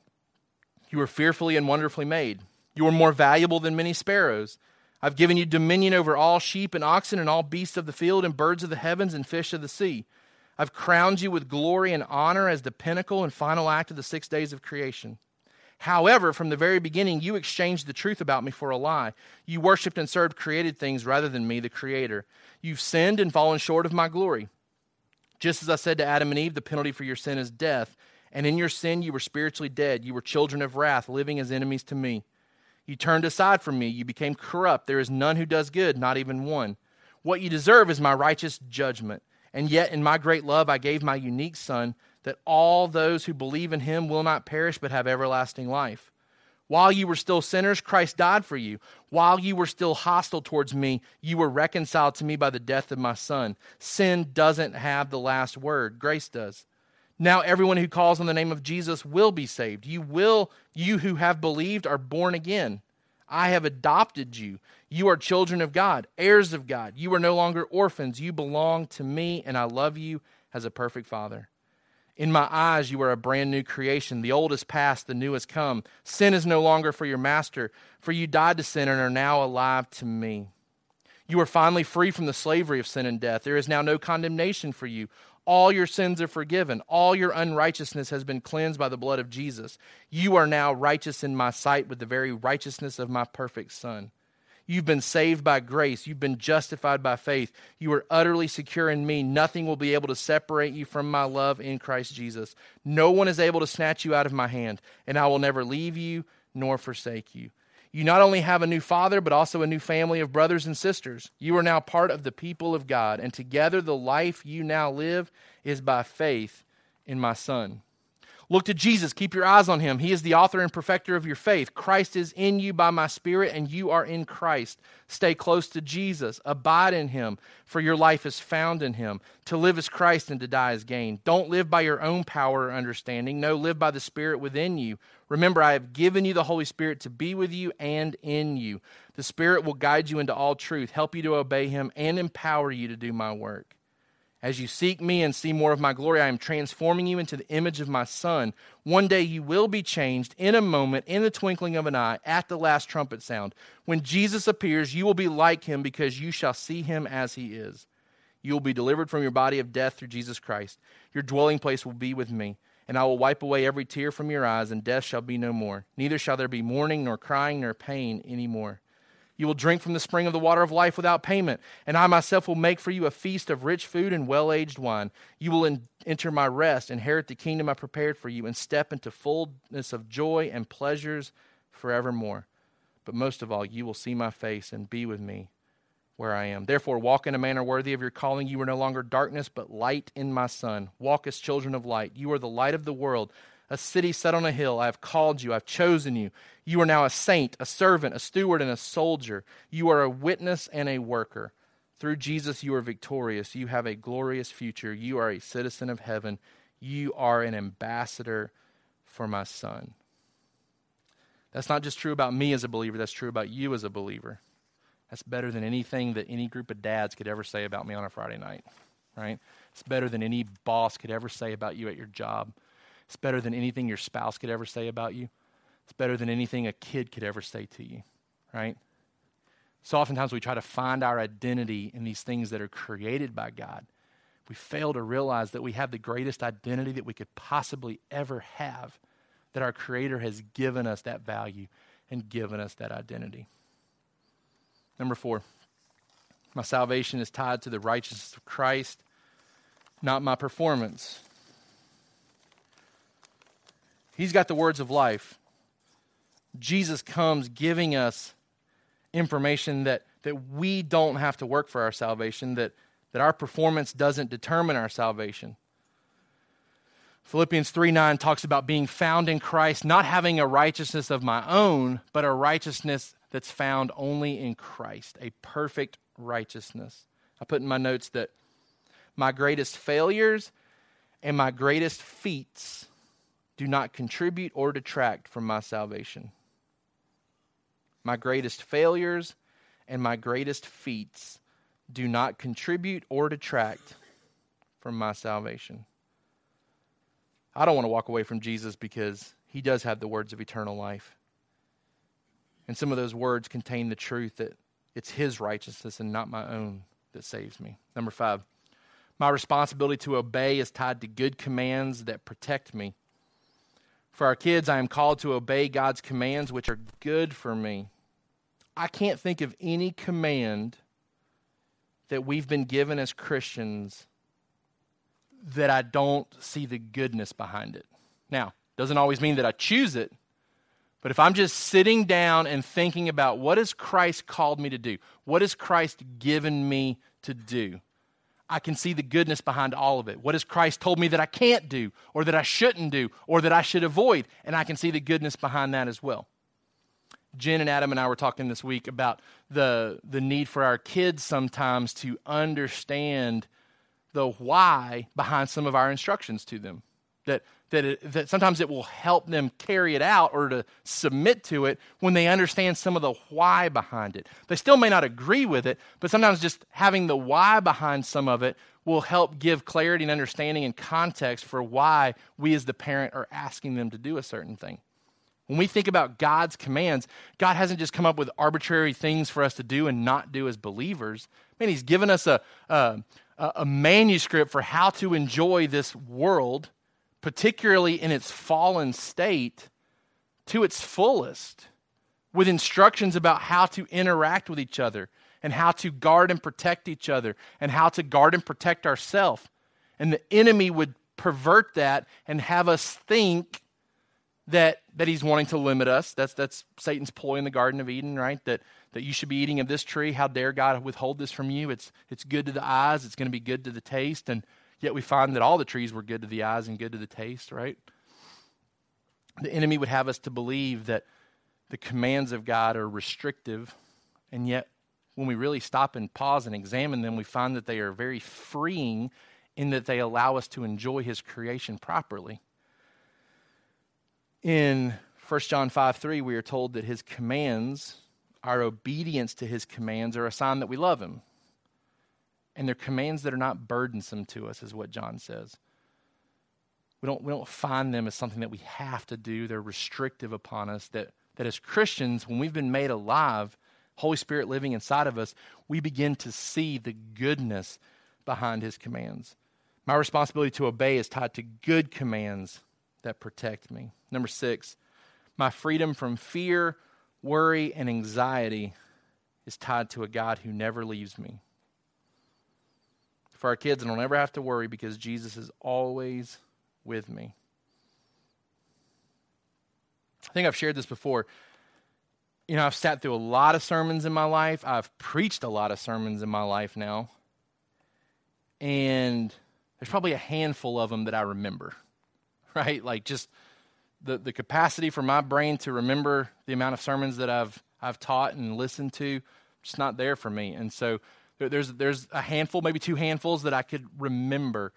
You were fearfully and wonderfully made. You are more valuable than many sparrows. I've given you dominion over all sheep and oxen and all beasts of the field and birds of the heavens and fish of the sea. I've crowned you with glory and honor as the pinnacle and final act of the six days of creation. However, from the very beginning, you exchanged the truth about me for a lie. You worshiped and served created things rather than me, the Creator. You've sinned and fallen short of my glory. Just as I said to Adam and Eve, the penalty for your sin is death. And in your sin, you were spiritually dead. You were children of wrath, living as enemies to me. You turned aside from me. You became corrupt. There is none who does good, not even one. What you deserve is my righteous judgment. And yet, in my great love, I gave my unique Son, that all those who believe in him will not perish but have everlasting life. While you were still sinners, Christ died for you. While you were still hostile towards me, you were reconciled to me by the death of my Son. Sin doesn't have the last word, grace does. Now everyone who calls on the name of Jesus will be saved. You will, you who have believed are born again. I have adopted you. You are children of God, heirs of God. You are no longer orphans. You belong to me, and I love you as a perfect father. In my eyes, you are a brand new creation. The old is past, the new has come. Sin is no longer for your master, for you died to sin and are now alive to me. You are finally free from the slavery of sin and death. There is now no condemnation for you. All your sins are forgiven. All your unrighteousness has been cleansed by the blood of Jesus. You are now righteous in my sight with the very righteousness of my perfect Son. You've been saved by grace. You've been justified by faith. You are utterly secure in me. Nothing will be able to separate you from my love in Christ Jesus. No one is able to snatch you out of my hand, and I will never leave you nor forsake you. You not only have a new father, but also a new family of brothers and sisters. You are now part of the people of God, and together the life you now live is by faith in my Son. Look to Jesus. Keep your eyes on him. He is the author and perfecter of your faith. Christ is in you by my Spirit, and you are in Christ. Stay close to Jesus. Abide in him, for your life is found in him. To live is Christ, and to die is gain. Don't live by your own power or understanding. No, live by the Spirit within you. Remember, I have given you the Holy Spirit to be with you and in you. The Spirit will guide you into all truth, help you to obey him, and empower you to do my work. As you seek me and see more of my glory, I am transforming you into the image of my Son. One day you will be changed in a moment, in the twinkling of an eye, at the last trumpet sound. When Jesus appears, you will be like him because you shall see him as he is. You will be delivered from your body of death through Jesus Christ. Your dwelling place will be with me, and I will wipe away every tear from your eyes, and death shall be no more. Neither shall there be mourning, nor crying, nor pain any more. You will drink from the spring of the water of life without payment, and I myself will make for you a feast of rich food and well aged wine. You will in- enter my rest, inherit the kingdom I prepared for you, and step into fullness of joy and pleasures forevermore. But most of all, you will see my face and be with me where I am. Therefore, walk in a manner worthy of your calling. You are no longer darkness, but light in my Son. Walk as children of light. You are the light of the world a city set on a hill. I have called you, I've chosen you. You are now a saint, a servant, a steward, and a soldier. You are a witness and a worker. Through Jesus, you are victorious. You have a glorious future. You are a citizen of heaven. You are an ambassador for my son. That's not just true about me as a believer, that's true about you as a believer. That's better than anything that any group of dads could ever say about me on a Friday night, right? It's better than any boss could ever say about you at your job. It's better than anything your spouse could ever say about you. It's better than anything a kid could ever say to you, right? So oftentimes we try to find our identity in these things that are created by God. We fail to realize that we have the greatest identity that we could possibly ever have, that our Creator has given us that value and given us that identity. Number four, my salvation is tied to the righteousness of Christ, not my performance. He's got the words of life. Jesus comes giving us information that, that we don't have to work for our salvation, that, that our performance doesn't determine our salvation. Philippians 3 9 talks about being found in Christ, not having a righteousness of my own, but a righteousness that's found only in Christ, a perfect righteousness. I put in my notes that my greatest failures and my greatest feats do not contribute or detract from my salvation. My greatest failures and my greatest feats do not contribute or detract from my salvation. I don't want to walk away from Jesus because he does have the words of eternal life. And some of those words contain the truth that it's his righteousness and not my own that saves me. Number five, my responsibility to obey is tied to good commands that protect me. For our kids, I am called to obey God's commands, which are good for me. I can't think of any command that we've been given as Christians that I don't see the goodness behind it. Now, doesn't always mean that I choose it, but if I'm just sitting down and thinking about what has Christ called me to do? What has Christ given me to do? I can see the goodness behind all of it. What has Christ told me that I can't do, or that I shouldn't do, or that I should avoid? And I can see the goodness behind that as well. Jen and Adam and I were talking this week about the, the need for our kids sometimes to understand the why behind some of our instructions to them. That that, it, that sometimes it will help them carry it out or to submit to it when they understand some of the why behind it. They still may not agree with it, but sometimes just having the why behind some of it will help give clarity and understanding and context for why we as the parent are asking them to do a certain thing. When we think about God's commands, God hasn't just come up with arbitrary things for us to do and not do as believers. Man, He's given us a, a, a manuscript for how to enjoy this world, particularly in its fallen state, to its fullest, with instructions about how to interact with each other and how to guard and protect each other and how to guard and protect ourselves. And the enemy would pervert that and have us think that that he's wanting to limit us. That's that's Satan's ploy in the Garden of Eden, right? That that you should be eating of this tree. How dare God withhold this from you? It's it's good to the eyes, it's going to be good to the taste, and yet we find that all the trees were good to the eyes and good to the taste, right? The enemy would have us to believe that the commands of God are restrictive, and yet when we really stop and pause and examine them, we find that they are very freeing in that they allow us to enjoy his creation properly in 1 John 5 3, we are told that his commands, our obedience to his commands, are a sign that we love him. And they're commands that are not burdensome to us, is what John says. We don't, we don't find them as something that we have to do. They're restrictive upon us. That, that as Christians, when we've been made alive, Holy Spirit living inside of us, we begin to see the goodness behind his commands. My responsibility to obey is tied to good commands that protect me. Number six, my freedom from fear, worry, and anxiety is tied to a God who never leaves me. For our kids, and don't ever have to worry because Jesus is always with me. I think I've shared this before. You know, I've sat through a lot of sermons in my life. I've preached a lot of sermons in my life now. And there's probably a handful of them that I remember. [LAUGHS] right? Like just the, the capacity for my brain to remember the amount of sermons that I've I've taught and listened to, just not there for me. And so there, there's there's a handful, maybe two handfuls that I could remember,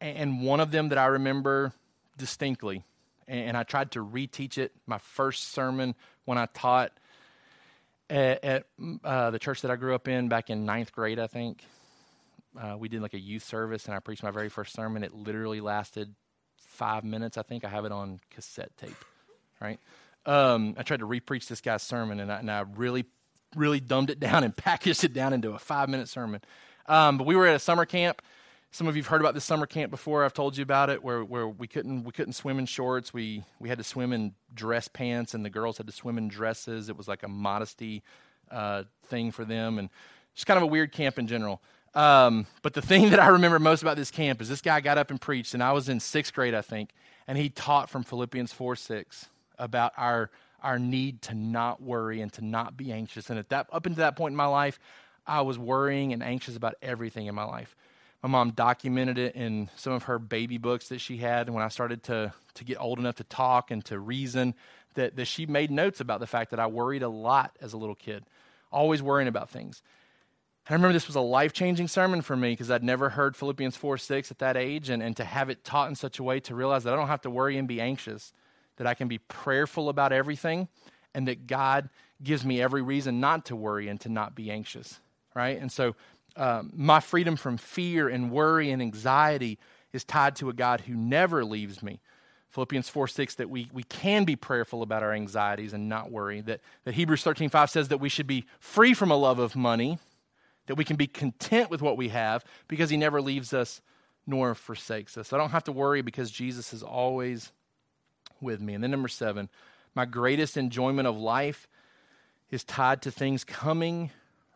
and one of them that I remember distinctly. And, I tried to reteach it. My first sermon when I taught at, at uh, the church that I grew up in back in ninth grade, I think. Uh, we did like a youth service, and I preached my very first sermon. It literally lasted five minutes. I think I have it on cassette tape, right? Um, I tried to repreach this guy's sermon, and I, and I, really, really dumbed it down and [LAUGHS] packaged it down into a five minute sermon. Um, but we were at a summer camp. Some of you've heard about this summer camp before. I've told you about it, where, where we couldn't we couldn't swim in shorts. We we had to swim in dress pants, and the girls had to swim in dresses. It was like a modesty uh, thing for them, and just kind of a weird camp in general. Um, but the [LAUGHS] thing that I remember most about this camp is this guy got up and preached, and I was in sixth grade, I think, and he taught from Philippians 4 6 about our, our need to not worry and to not be anxious. And at that, up until that point in my life, I was worrying and anxious about everything in my life. My mom documented it in some of her baby books that she had. And when I started to, to get old enough to talk and to reason, that, that she made notes about the fact that I worried a lot as a little kid, always worrying about things. I remember this was a life changing sermon for me because I'd never heard Philippians 4 6 at that age, and, and to have it taught in such a way to realize that I don't have to worry and be anxious, that I can be prayerful about everything, and that God gives me every reason not to worry and to not be anxious, right? And so um, my freedom from fear and worry and anxiety is tied to a God who never leaves me. Philippians 4 6, that we, we can be prayerful about our anxieties and not worry. That, that Hebrews 13 5 says that we should be free from a love of money that we can be content with what we have because he never leaves us nor forsakes us. I don't have to worry because Jesus is always with me. And then, number seven, my greatest enjoyment of life is tied to things coming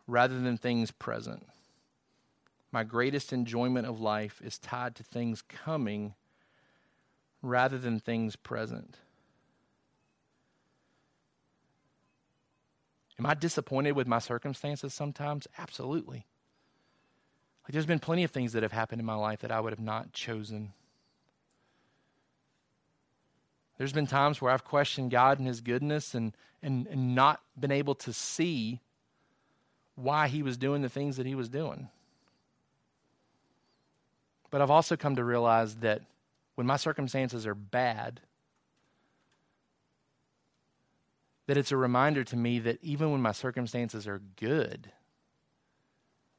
rather than things present. My greatest enjoyment of life is tied to things coming rather than things present. Am I disappointed with my circumstances sometimes? Absolutely. Like there's been plenty of things that have happened in my life that I would have not chosen. There's been times where I've questioned God and His goodness and, and, and not been able to see why He was doing the things that He was doing. But I've also come to realize that when my circumstances are bad, that it's a reminder to me that even when my circumstances are good,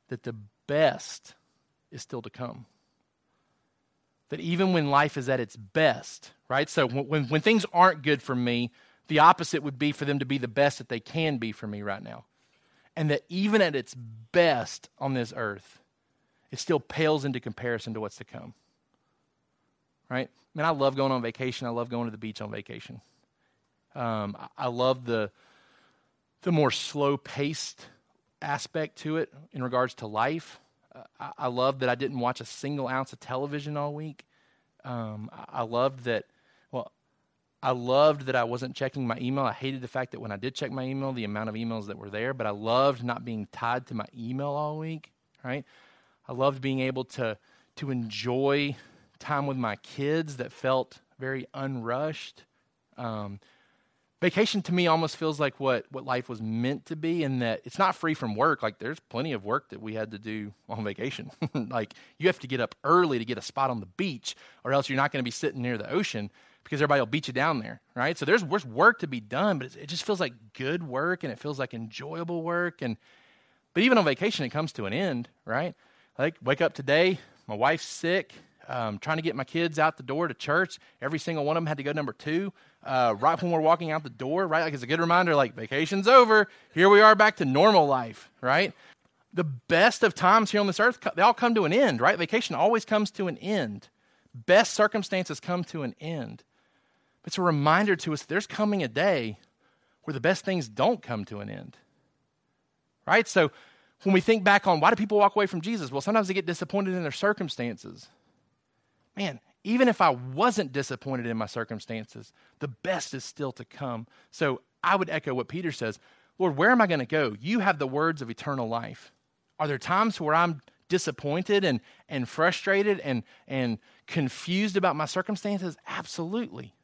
that the best is still to come. That even when life is at its best, right? So when, when things aren't good for me, the opposite would be for them to be the best that they can be for me right now. And that even at its best on this earth, it still pales into comparison to what's to come. Right? Man, I love going on vacation. I love going to the beach on vacation. Um, I, I love the the more slow paced aspect to it in regards to life. I, I, love that I didn't watch a single ounce of television all week. Um, I, I loved that. Well, I loved that I wasn't checking my email. I hated the fact that when I did check my email, the amount of emails that were there. But I loved not being tied to my email all week. Right? I loved being able to to enjoy time with my kids that felt very unrushed. Um, vacation to me almost feels like what, what life was meant to be in that it's not free from work. Like there's plenty of work that we had to do on vacation. [LAUGHS] Like you have to get up early to get a spot on the beach or else you're not going to be sitting near the ocean because everybody will beat you down there right? So there's, there's work to be done but it just feels like good work and it feels like enjoyable work. And but even on vacation it comes to an end right? Like wake up today my wife's sick um, trying to get my kids out the door to church. Every single one of them had to go number two uh, right when we're walking out the door, right? Like it's a good reminder, like vacation's over. Here we are back to normal life, right? The best of times here on this earth, they all come to an end, right? Vacation always comes to an end. Best circumstances come to an end. It's a reminder to us there's coming a day where the best things don't come to an end, right? So when we think back on why do people walk away from Jesus? Well, sometimes they get disappointed in their circumstances man, even if I wasn't disappointed in my circumstances, the best is still to come. So I would echo what Peter says Lord, where am I going to go? You have the words of eternal life. Are there times where I'm disappointed and, and frustrated and, and confused about my circumstances? Absolutely.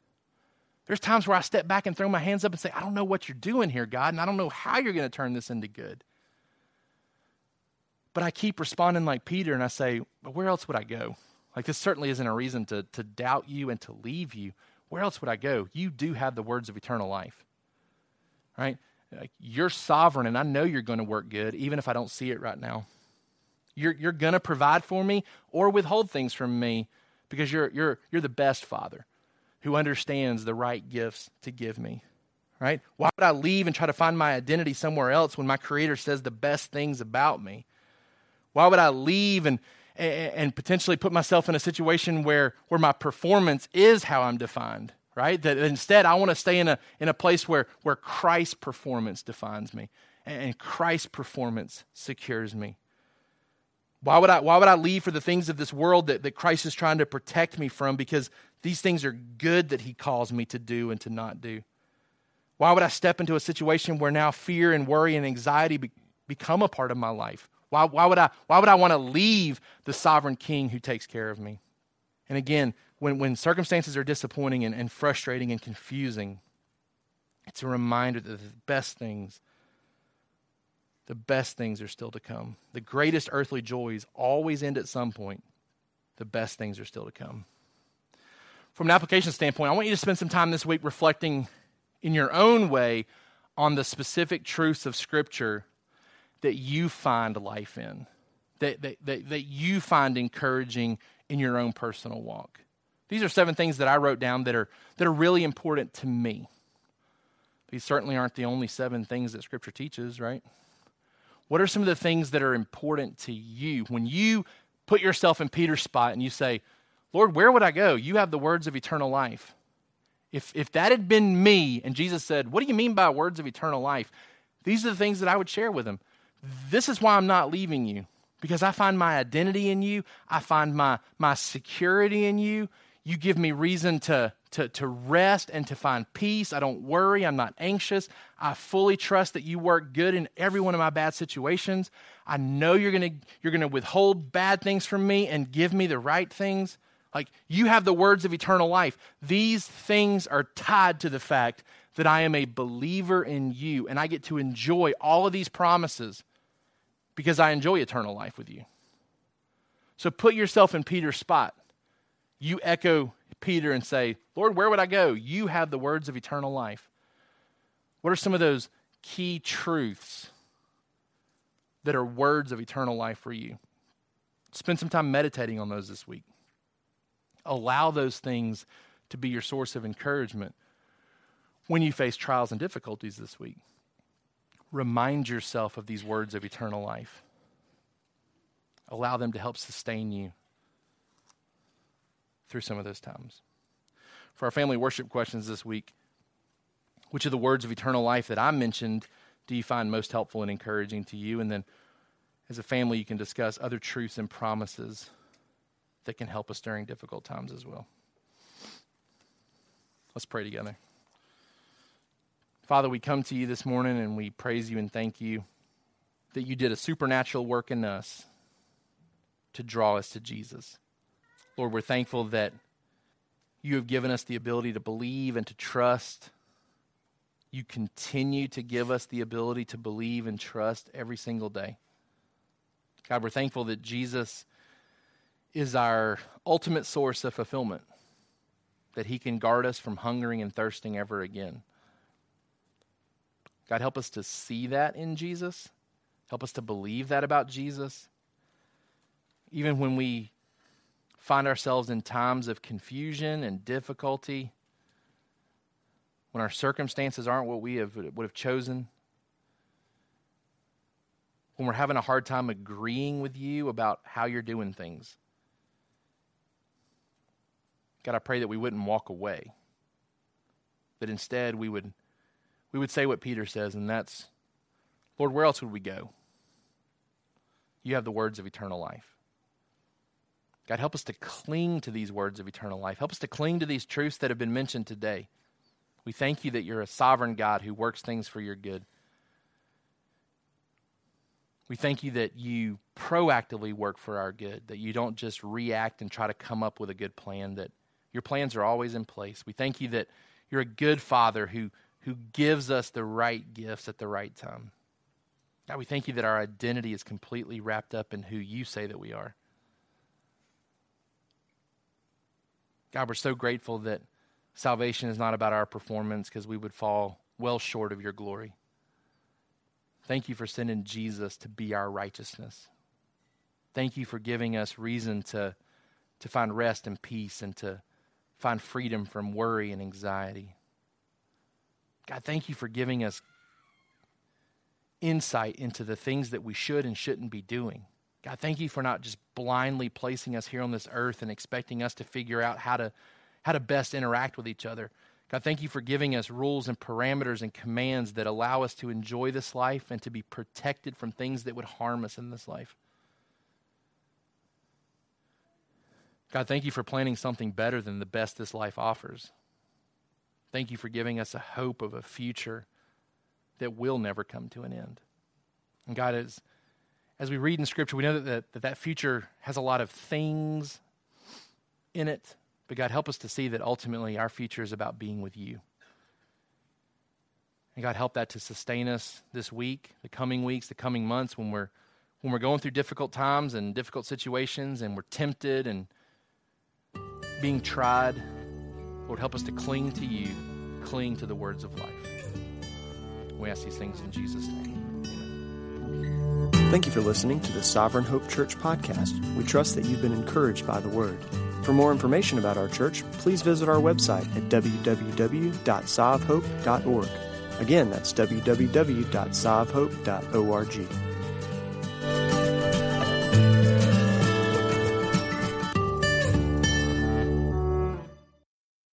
There's times where I step back and throw my hands up and say, I don't know what you're doing here, God, and I don't know how you're going to turn this into good. But I keep responding like Peter and I say, but where else would I go? Like, this certainly isn't a reason to, to doubt you and to leave you. Where else would I go? You do have the words of eternal life, right? Like, you're sovereign, and I know you're going to work good, even if I don't see it right now. You're, you're going to provide for me or withhold things from me because you're, you're, you're the best father who understands the right gifts to give me, right? Why would I leave and try to find my identity somewhere else when my Creator says the best things about me? Why would I leave and and, potentially put myself in a situation where, where my performance is how I'm defined, right? That instead I want to stay in a, in a place where, where Christ's performance defines me and Christ's performance secures me. Why would I, why would I leave for the things of this world that, that Christ is trying to protect me from? Because these things are good that he calls me to do and to not do. Why would I step into a situation where now fear and worry and anxiety be, become a part of my life? Why, why, would I, why would I want to leave the sovereign king who takes care of me? And again, when, when circumstances are disappointing and, and frustrating and confusing, it's a reminder that the best things, the best things are still to come. The greatest earthly joys always end at some point. The best things are still to come. From an application standpoint, I want you to spend some time this week reflecting in your own way on the specific truths of Scripture that you find life in, that, that, that, that you find encouraging in your own personal walk. These are seven things that I wrote down that are, that are really important to me. These certainly aren't the only seven things that Scripture teaches, right? What are some of the things that are important to you? When you put yourself in Peter's spot and you say, Lord, where would I go? You have the words of eternal life. If, if that had been me, and Jesus said, What do you mean by words of eternal life? These are the things that I would share with him. This is why I'm not leaving you because I find my identity in you. I find my, my security in you. You give me reason to, to, to rest and to find peace. I don't worry. I'm not anxious. I fully trust that you work good in every one of my bad situations. I know you're going you're going to withhold bad things from me and give me the right things. Like you have the words of eternal life. These things are tied to the fact that I am a believer in you and I get to enjoy all of these promises because I enjoy eternal life with you. So put yourself in Peter's spot. You echo Peter and say, Lord, where would I go? You have the words of eternal life. What are some of those key truths that are words of eternal life for you? Spend some time meditating on those this week. Allow those things to be your source of encouragement when you face trials and difficulties this week. Remind yourself of these words of eternal life. Allow them to help sustain you through some of those times. For our family worship questions this week, which of the words of eternal life that I mentioned do you find most helpful and encouraging to you? And then as a family, you can discuss other truths and promises that can help us during difficult times as well. Let's pray together. Father, we come to you this morning and we praise you and thank you that you did a supernatural work in us to draw us to Jesus. Lord, we're thankful that you have given us the ability to believe and to trust. You continue to give us the ability to believe and trust every single day. God, we're thankful that Jesus is our ultimate source of fulfillment, that he can guard us from hungering and thirsting ever again. God, help us to see that in Jesus. Help us to believe that about Jesus. Even when we find ourselves in times of confusion and difficulty, when our circumstances aren't what we have, would have chosen, when we're having a hard time agreeing with you about how you're doing things. God, I pray that we wouldn't walk away, that instead we would, we would say what Peter says, and that's, Lord, where else would we go? You have the words of eternal life. God, help us to cling to these words of eternal life. Help us to cling to these truths that have been mentioned today. We thank you that you're a sovereign God who works things for your good. We thank you that you proactively work for our good, that you don't just react and try to come up with a good plan, that your plans are always in place. We thank you that you're a good father who, who gives us the right gifts at the right time. God, we thank you that our identity is completely wrapped up in who you say that we are. God, we're so grateful that salvation is not about our performance because we would fall well short of your glory. Thank you for sending Jesus to be our righteousness. Thank you for giving us reason to, to find rest and peace and to find freedom from worry and anxiety. God, thank you for giving us insight into the things that we should and shouldn't be doing. God, thank you for not just blindly placing us here on this earth and expecting us to figure out how to, how to best interact with each other. God, thank you for giving us rules and parameters and commands that allow us to enjoy this life and to be protected from things that would harm us in this life. God, thank you for planning something better than the best this life offers. Thank you for giving us a hope of a future that will never come to an end. And God, as, as we read in Scripture, we know that, that that future has a lot of things in it, but God, help us to see that ultimately our future is about being with you. And God, help that to sustain us this week, the coming weeks, the coming months when we're when we're going through difficult times and difficult situations and we're tempted and being tried. Lord, help us to cling to you, cling to the words of life. We ask these things in Jesus' name. Thank you for listening to the Sovereign Hope Church podcast. We trust that you've been encouraged by the word. For more information about our church, please visit our website at www.sovhope.org. Again, that's www.sovhope.org.